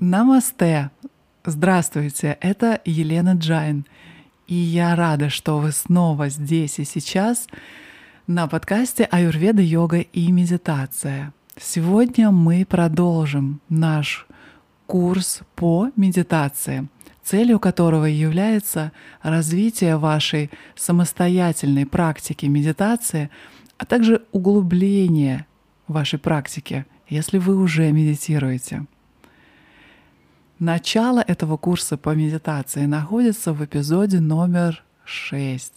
Намасте! Здравствуйте, это Елена Джайн. И я рада, что вы снова здесь и сейчас на подкасте «Аюрведа, йога и медитация». Сегодня мы продолжим наш курс по медитации, целью которого является развитие вашей самостоятельной практики медитации, а также углубление вашей практики, если вы уже медитируете. Начало этого курса по медитации находится в эпизоде номер 6.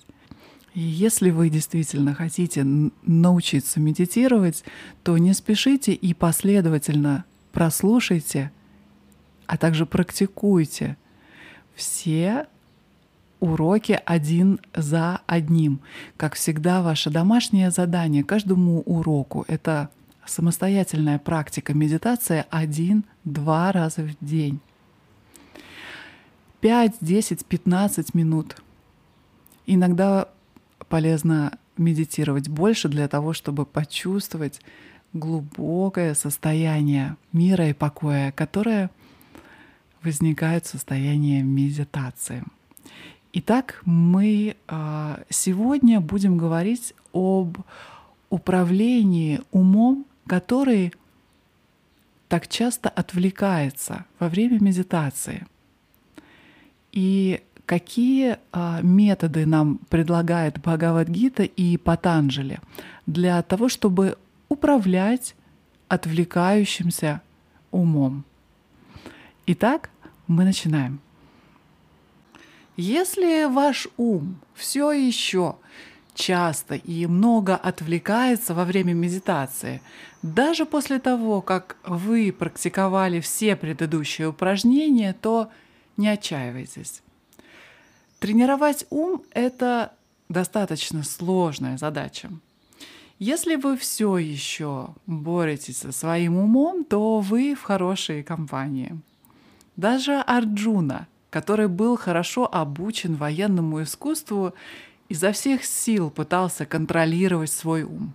И если вы действительно хотите научиться медитировать, то не спешите и последовательно прослушайте, а также практикуйте все уроки один за одним. Как всегда, ваше домашнее задание каждому уроку — это самостоятельная практика медитация один-два раза в день. 5, 10, 15 минут. Иногда полезно медитировать больше для того, чтобы почувствовать глубокое состояние мира и покоя, которое возникает в состоянии медитации. Итак, мы а, сегодня будем говорить об управлении умом, который так часто отвлекается во время медитации – и какие а, методы нам предлагает Бхагавадгита и Патанджали для того, чтобы управлять отвлекающимся умом. Итак, мы начинаем. Если ваш ум все еще часто и много отвлекается во время медитации, даже после того, как вы практиковали все предыдущие упражнения, то не отчаивайтесь. Тренировать ум — это достаточно сложная задача. Если вы все еще боретесь со своим умом, то вы в хорошей компании. Даже Арджуна, который был хорошо обучен военному искусству, изо всех сил пытался контролировать свой ум.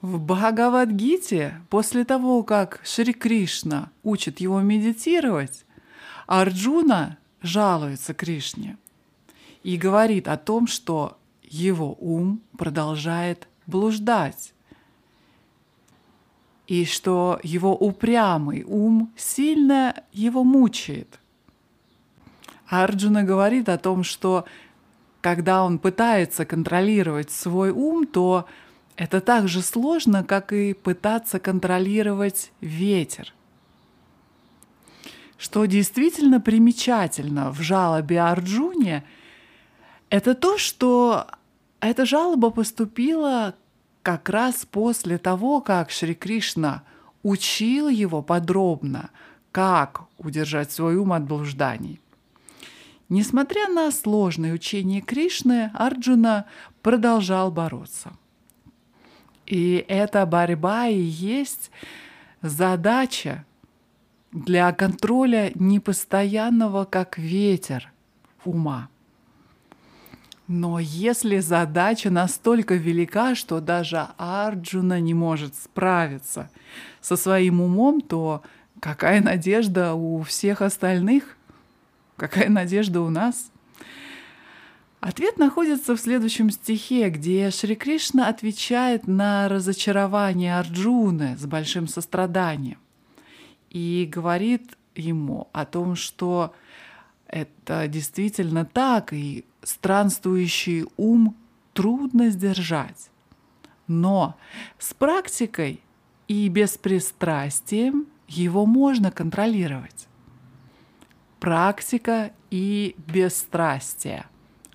В Бхагавадгите, после того, как Шри Кришна учит его медитировать, Арджуна жалуется Кришне и говорит о том, что его ум продолжает блуждать, и что его упрямый ум сильно его мучает. Арджуна говорит о том, что когда он пытается контролировать свой ум, то это так же сложно, как и пытаться контролировать ветер. Что действительно примечательно в жалобе Арджуне, это то, что эта жалоба поступила как раз после того, как Шри Кришна учил его подробно, как удержать свой ум от блужданий. Несмотря на сложное учение Кришны, Арджуна продолжал бороться. И эта борьба и есть задача для контроля непостоянного, как ветер, ума. Но если задача настолько велика, что даже Арджуна не может справиться со своим умом, то какая надежда у всех остальных? Какая надежда у нас? Ответ находится в следующем стихе, где Шри Кришна отвечает на разочарование Арджуны с большим состраданием и говорит ему о том, что это действительно так, и странствующий ум трудно сдержать. Но с практикой и беспристрастием его можно контролировать. Практика и бесстрастие,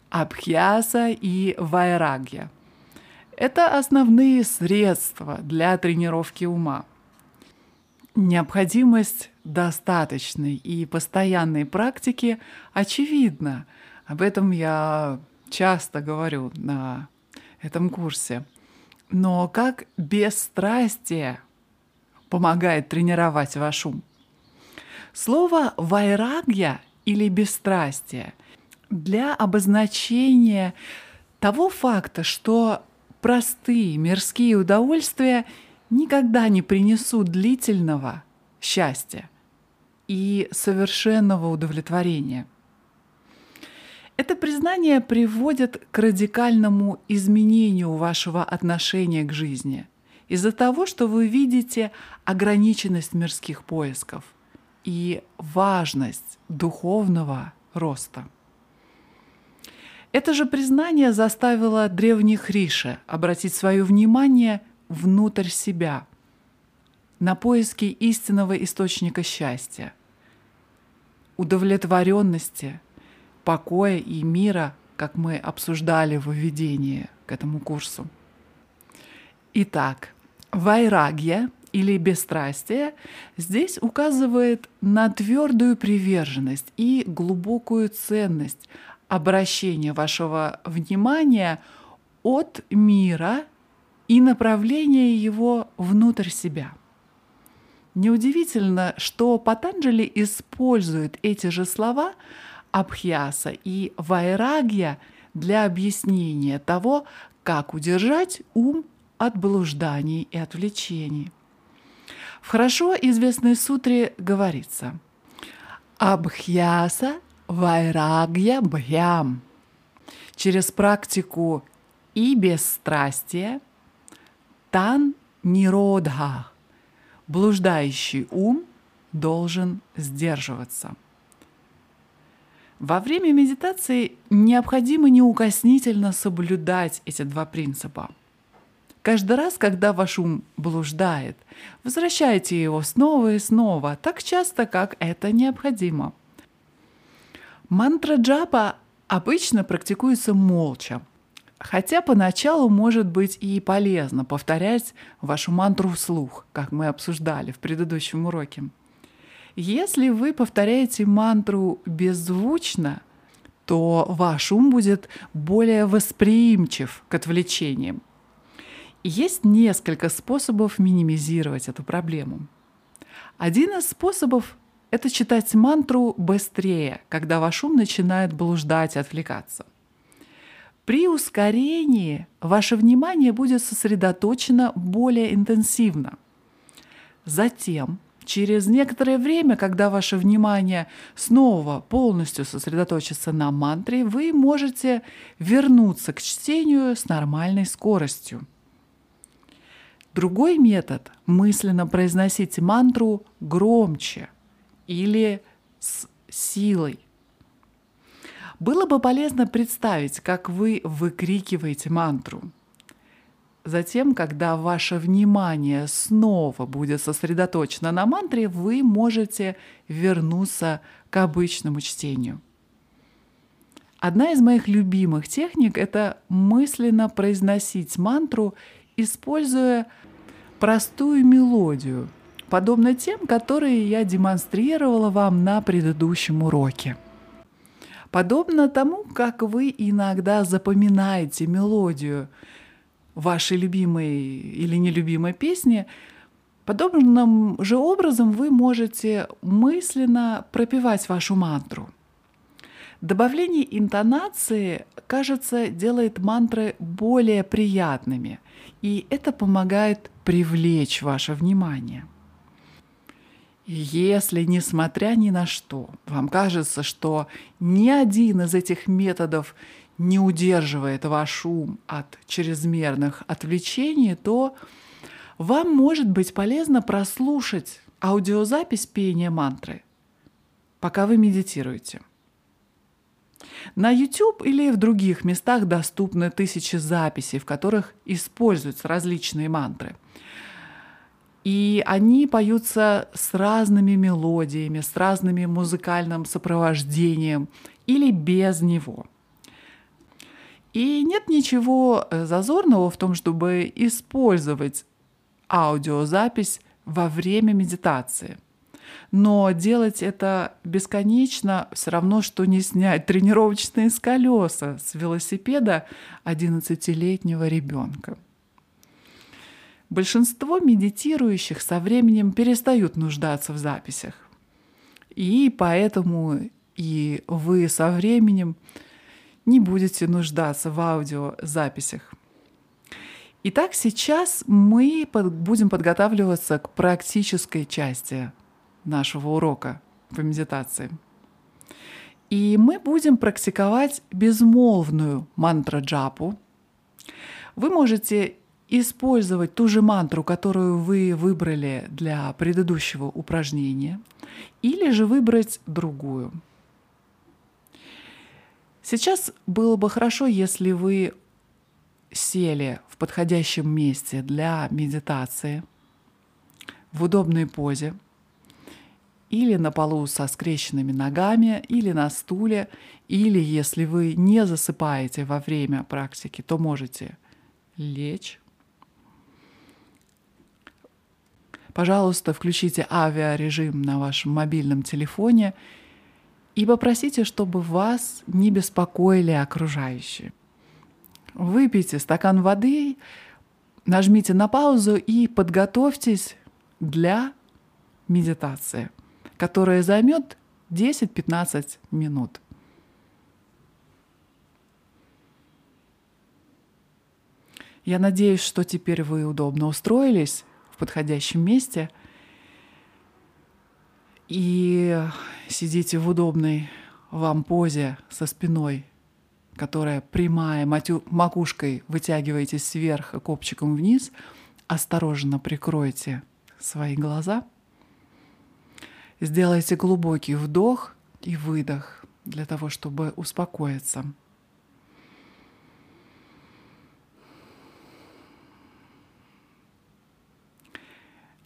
абхьяса и вайрагья – это основные средства для тренировки ума – Необходимость достаточной и постоянной практики очевидна. Об этом я часто говорю на этом курсе. Но как бесстрастие помогает тренировать ваш ум? Слово «вайрагья» или «бесстрастие» для обозначения того факта, что простые мирские удовольствия никогда не принесут длительного счастья. и совершенного удовлетворения. Это признание приводит к радикальному изменению вашего отношения к жизни из-за того, что вы видите ограниченность мирских поисков и важность духовного роста. Это же признание заставило древних Риши обратить свое внимание внутрь себя, на поиски истинного источника счастья, удовлетворенности, покоя и мира, как мы обсуждали в введении к этому курсу. Итак, вайрагья или бесстрастие здесь указывает на твердую приверженность и глубокую ценность обращения вашего внимания от мира и направления его внутрь себя. Неудивительно, что Патанджали использует эти же слова Абхьяса и Вайрагья для объяснения того, как удержать ум от блужданий и отвлечений. В хорошо известной сутре говорится «Абхьяса вайрагья бхям» через практику и бесстрастия тан ниродха блуждающий ум должен сдерживаться. Во время медитации необходимо неукоснительно соблюдать эти два принципа – Каждый раз, когда ваш ум блуждает, возвращайте его снова и снова, так часто, как это необходимо. Мантра джапа обычно практикуется молча, хотя поначалу может быть и полезно повторять вашу мантру вслух, как мы обсуждали в предыдущем уроке. Если вы повторяете мантру беззвучно, то ваш ум будет более восприимчив к отвлечениям – есть несколько способов минимизировать эту проблему. Один из способов – это читать мантру быстрее, когда ваш ум начинает блуждать и отвлекаться. При ускорении ваше внимание будет сосредоточено более интенсивно. Затем, через некоторое время, когда ваше внимание снова полностью сосредоточится на мантре, вы можете вернуться к чтению с нормальной скоростью – Другой метод – мысленно произносить мантру громче или с силой. Было бы полезно представить, как вы выкрикиваете мантру. Затем, когда ваше внимание снова будет сосредоточено на мантре, вы можете вернуться к обычному чтению. Одна из моих любимых техник – это мысленно произносить мантру, используя простую мелодию, подобно тем, которые я демонстрировала вам на предыдущем уроке. Подобно тому, как вы иногда запоминаете мелодию вашей любимой или нелюбимой песни, подобным же образом вы можете мысленно пропевать вашу мантру. Добавление интонации, кажется, делает мантры более приятными, и это помогает привлечь ваше внимание. Если, несмотря ни на что, вам кажется, что ни один из этих методов не удерживает ваш ум от чрезмерных отвлечений, то вам может быть полезно прослушать аудиозапись пения мантры, пока вы медитируете – на YouTube или в других местах доступны тысячи записей, в которых используются различные мантры. И они поются с разными мелодиями, с разными музыкальным сопровождением или без него. И нет ничего э, зазорного в том, чтобы использовать аудиозапись во время медитации. Но делать это бесконечно все равно, что не снять тренировочные с колеса с велосипеда 11-летнего ребенка. Большинство медитирующих со временем перестают нуждаться в записях. И поэтому и вы со временем не будете нуждаться в аудиозаписях. Итак, сейчас мы будем подготавливаться к практической части нашего урока в медитации. И мы будем практиковать безмолвную мантра-джапу. Вы можете использовать ту же мантру, которую вы выбрали для предыдущего упражнения, или же выбрать другую. Сейчас было бы хорошо, если вы сели в подходящем месте для медитации, в удобной позе, или на полу со скрещенными ногами, или на стуле, или если вы не засыпаете во время практики, то можете лечь. Пожалуйста, включите авиарежим на вашем мобильном телефоне и попросите, чтобы вас не беспокоили окружающие. Выпейте стакан воды, нажмите на паузу и подготовьтесь для медитации, которая займет 10-15 минут. Я надеюсь, что теперь вы удобно устроились подходящем месте и сидите в удобной вам позе со спиной которая прямая, матю, макушкой вытягиваетесь вверх и копчиком вниз, осторожно прикройте свои глаза. Сделайте глубокий вдох и выдох для того, чтобы успокоиться.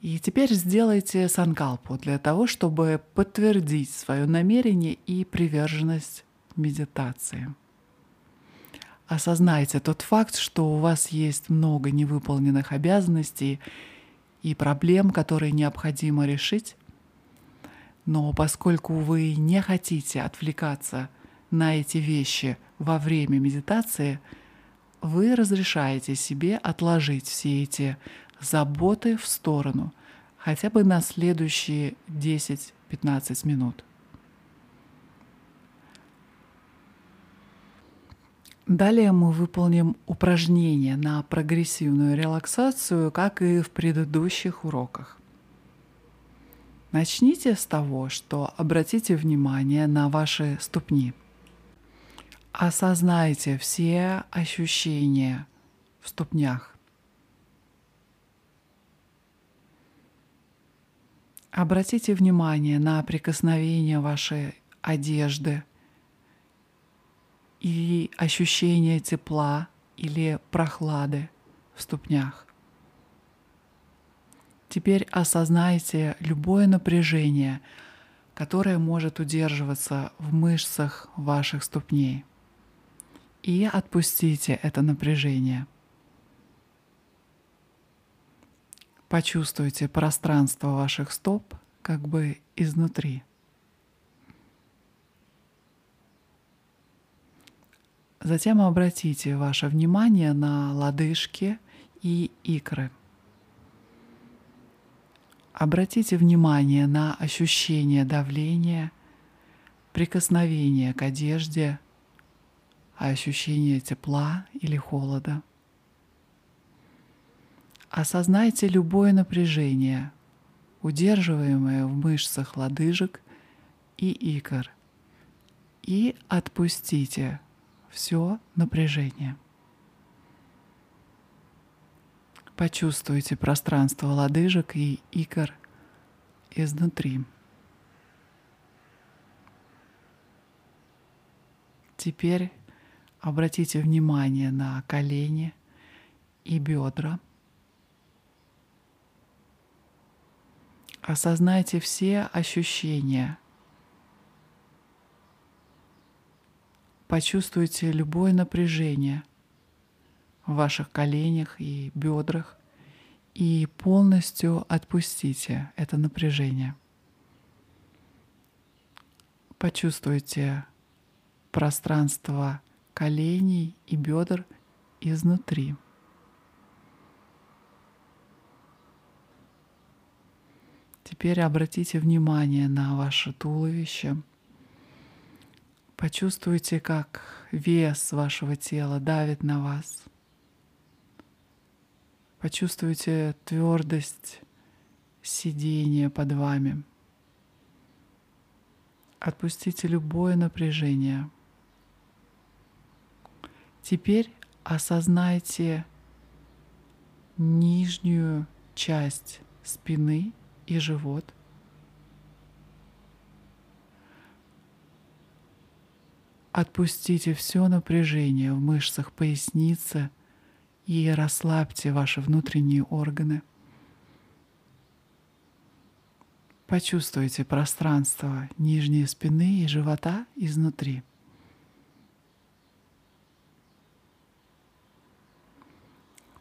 И теперь сделайте санкалпу для того, чтобы подтвердить свое намерение и приверженность медитации. Осознайте тот факт, что у вас есть много невыполненных обязанностей и проблем, которые необходимо решить. Но поскольку вы не хотите отвлекаться на эти вещи во время медитации, вы разрешаете себе отложить все эти заботы в сторону хотя бы на следующие 10-15 минут. Далее мы выполним упражнение на прогрессивную релаксацию, как и в предыдущих уроках. Начните с того, что обратите внимание на ваши ступни. Осознайте все ощущения в ступнях. Обратите внимание на прикосновение вашей одежды – и ощущение тепла или прохлады в ступнях. Теперь осознайте любое напряжение, которое может удерживаться в мышцах ваших ступней. И отпустите это напряжение. Почувствуйте пространство ваших стоп как бы изнутри. Затем обратите ваше внимание на лодыжки и икры. Обратите внимание на ощущение давления, прикосновение к одежде, ощущение тепла или холода. Осознайте любое напряжение, удерживаемое в мышцах лодыжек и икр, и отпустите все напряжение. Почувствуйте пространство лодыжек и икр изнутри. Теперь обратите внимание на колени и бедра. Осознайте все ощущения Почувствуйте любое напряжение в ваших коленях и бедрах и полностью отпустите это напряжение. Почувствуйте пространство коленей и бедер изнутри. Теперь обратите внимание на ваше туловище – Почувствуйте, как вес вашего тела давит на вас. Почувствуйте твердость сидения под вами. Отпустите любое напряжение. Теперь осознайте нижнюю часть спины и живот. Отпустите все напряжение в мышцах поясницы и расслабьте ваши внутренние органы. Почувствуйте пространство нижней спины и живота изнутри.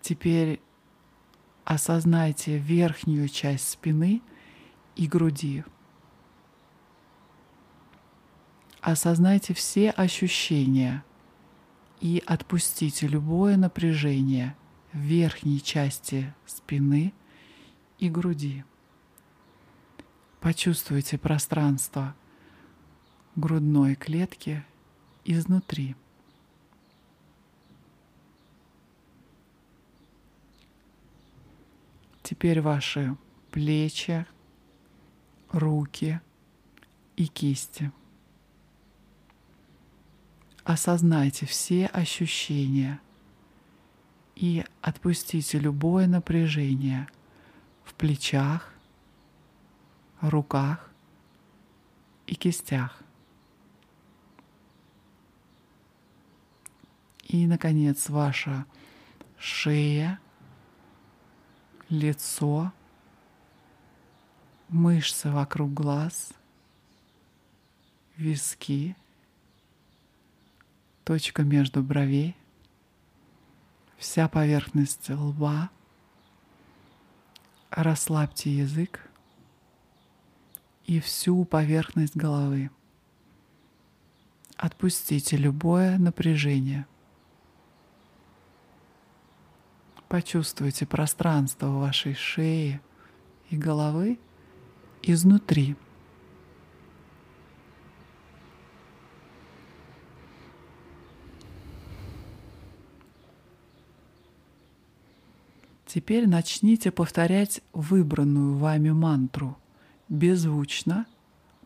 Теперь осознайте верхнюю часть спины и груди. Осознайте все ощущения и отпустите любое напряжение в верхней части спины и груди. Почувствуйте пространство грудной клетки изнутри. Теперь ваши плечи, руки и кисти. Осознайте все ощущения и отпустите любое напряжение в плечах, руках и кистях. И, наконец, ваша шея, лицо, мышцы вокруг глаз, виски, точка между бровей, вся поверхность лба. Расслабьте язык и всю поверхность головы. Отпустите любое напряжение. Почувствуйте пространство вашей шее и головы изнутри. Теперь начните повторять выбранную вами мантру – беззвучно,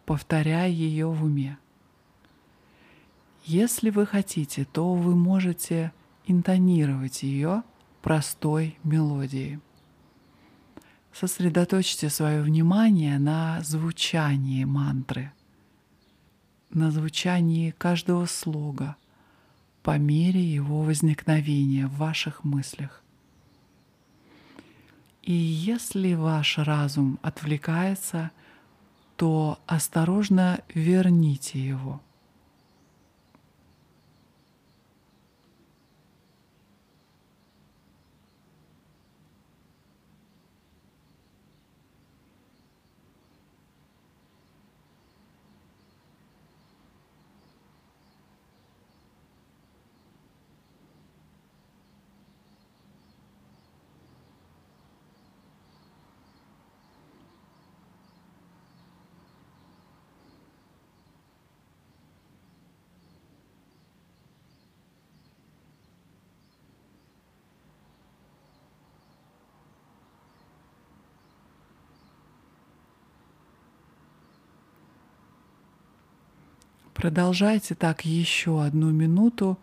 повторяя ее в уме. Если вы хотите, то вы можете интонировать ее простой мелодией. Сосредоточьте свое внимание на звучании мантры, на звучании каждого слога по мере его возникновения в ваших мыслях. И если ваш разум отвлекается, то осторожно верните его – Продолжайте так еще одну минуту,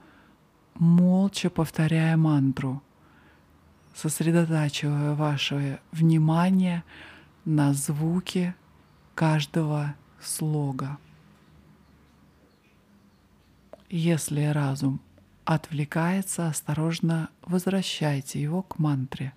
молча повторяя мантру, сосредотачивая ваше внимание на звуке каждого слога. Если разум отвлекается, осторожно возвращайте его к мантре –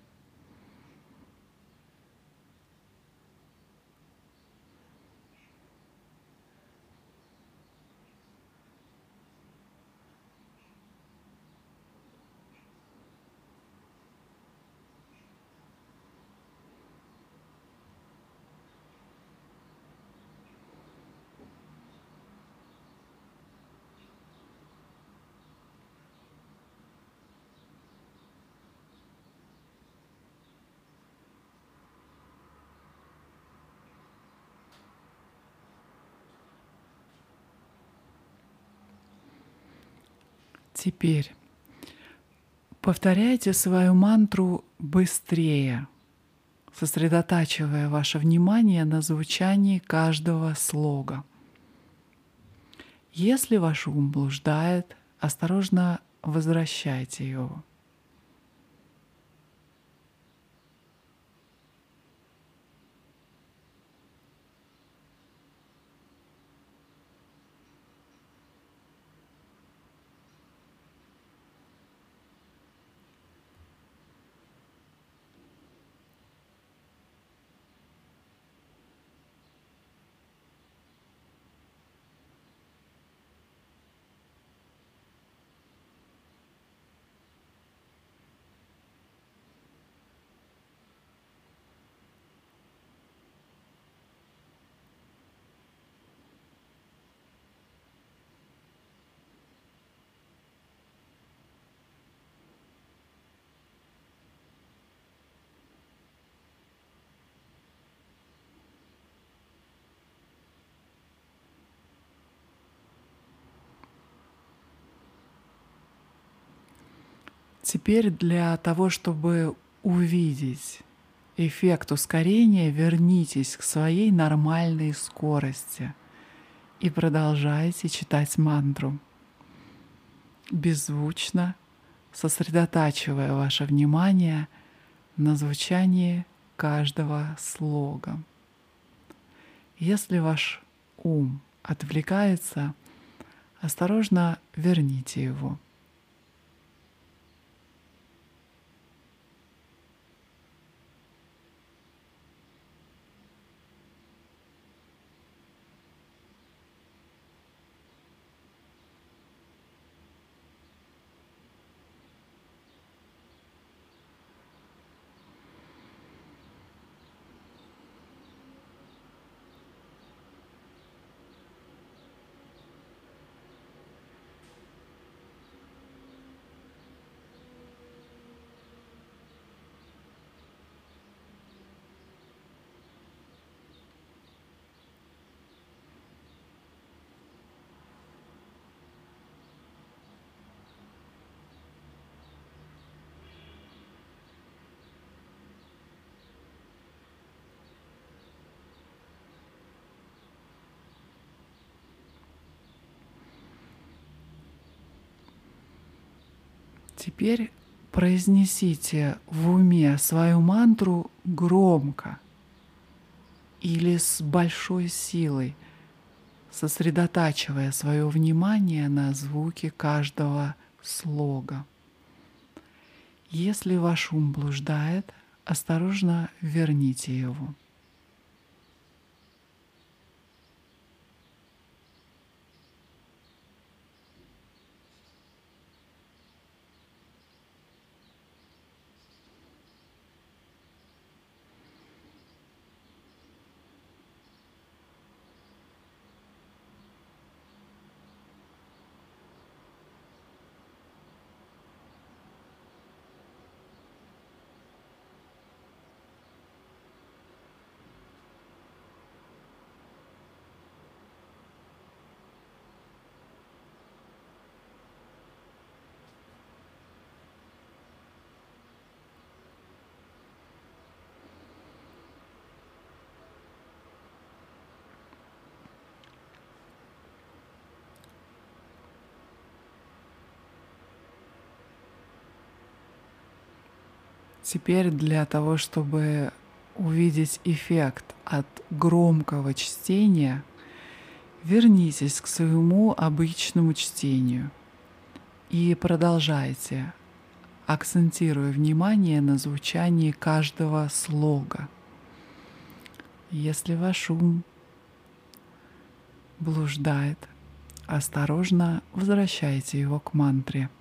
Теперь повторяйте свою мантру быстрее, сосредотачивая ваше внимание на звучании каждого слога. Если ваш ум блуждает, осторожно возвращайте его. Теперь для того, чтобы увидеть эффект ускорения, вернитесь к своей нормальной скорости и продолжайте читать мантру. Беззвучно, сосредотачивая ваше внимание на звучании каждого слога. Если ваш ум отвлекается, осторожно верните его – Теперь произнесите в уме свою мантру громко или с большой силой, сосредотачивая свое внимание на звуке каждого слога. Если ваш ум блуждает, осторожно верните его. Теперь для того, чтобы увидеть эффект от громкого чтения, вернитесь к своему обычному чтению и продолжайте, акцентируя внимание на звучании каждого слога. Если ваш ум блуждает, осторожно возвращайте его к мантре –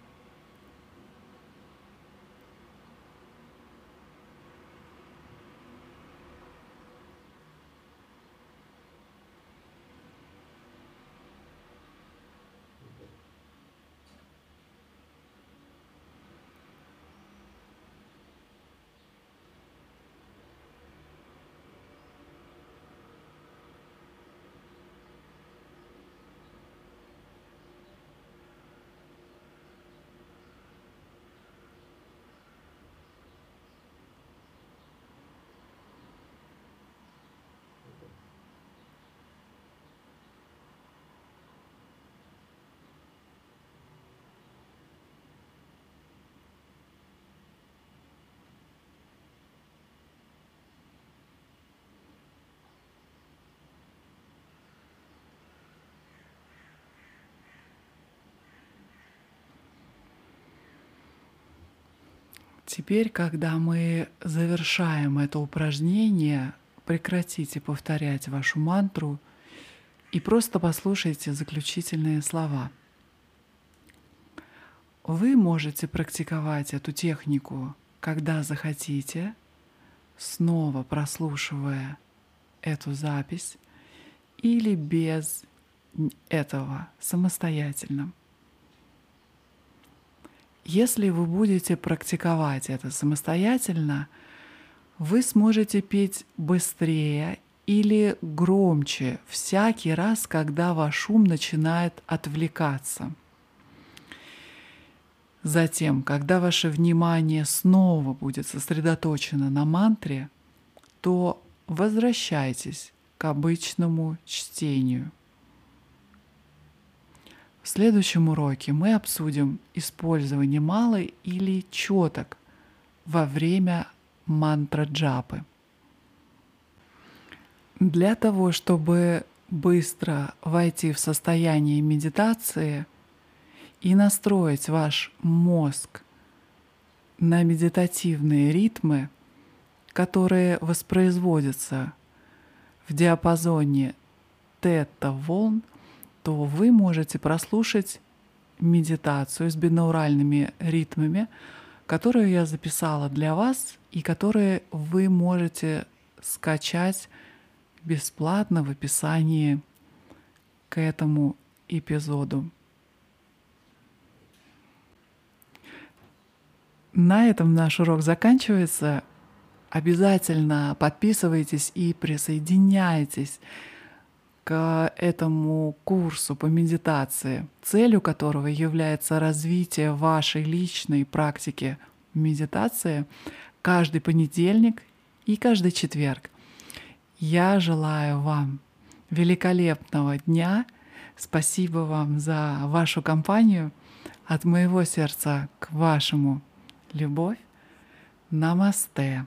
Теперь, когда мы завершаем это упражнение, прекратите повторять вашу мантру и просто послушайте заключительные слова. Вы можете практиковать эту технику, когда захотите, снова прослушивая эту запись или без этого самостоятельно. Если вы будете практиковать это самостоятельно, вы сможете петь быстрее или громче всякий раз, когда ваш ум начинает отвлекаться. Затем, когда ваше внимание снова будет сосредоточено на мантре, то возвращайтесь к обычному чтению. В следующем уроке мы обсудим использование малой или четок во время мантра джапы. Для того, чтобы быстро войти в состояние медитации и настроить ваш мозг на медитативные ритмы, которые воспроизводятся в диапазоне тета-волн, то вы можете прослушать медитацию с бинауральными ритмами, которую я записала для вас и которые вы можете скачать бесплатно в описании к этому эпизоду. На этом наш урок заканчивается. Обязательно подписывайтесь и присоединяйтесь к этому курсу по медитации, целью которого является развитие вашей личной практики медитации каждый понедельник и каждый четверг. Я желаю вам великолепного дня. Спасибо вам за вашу компанию. От моего сердца к вашему любовь. Намасте.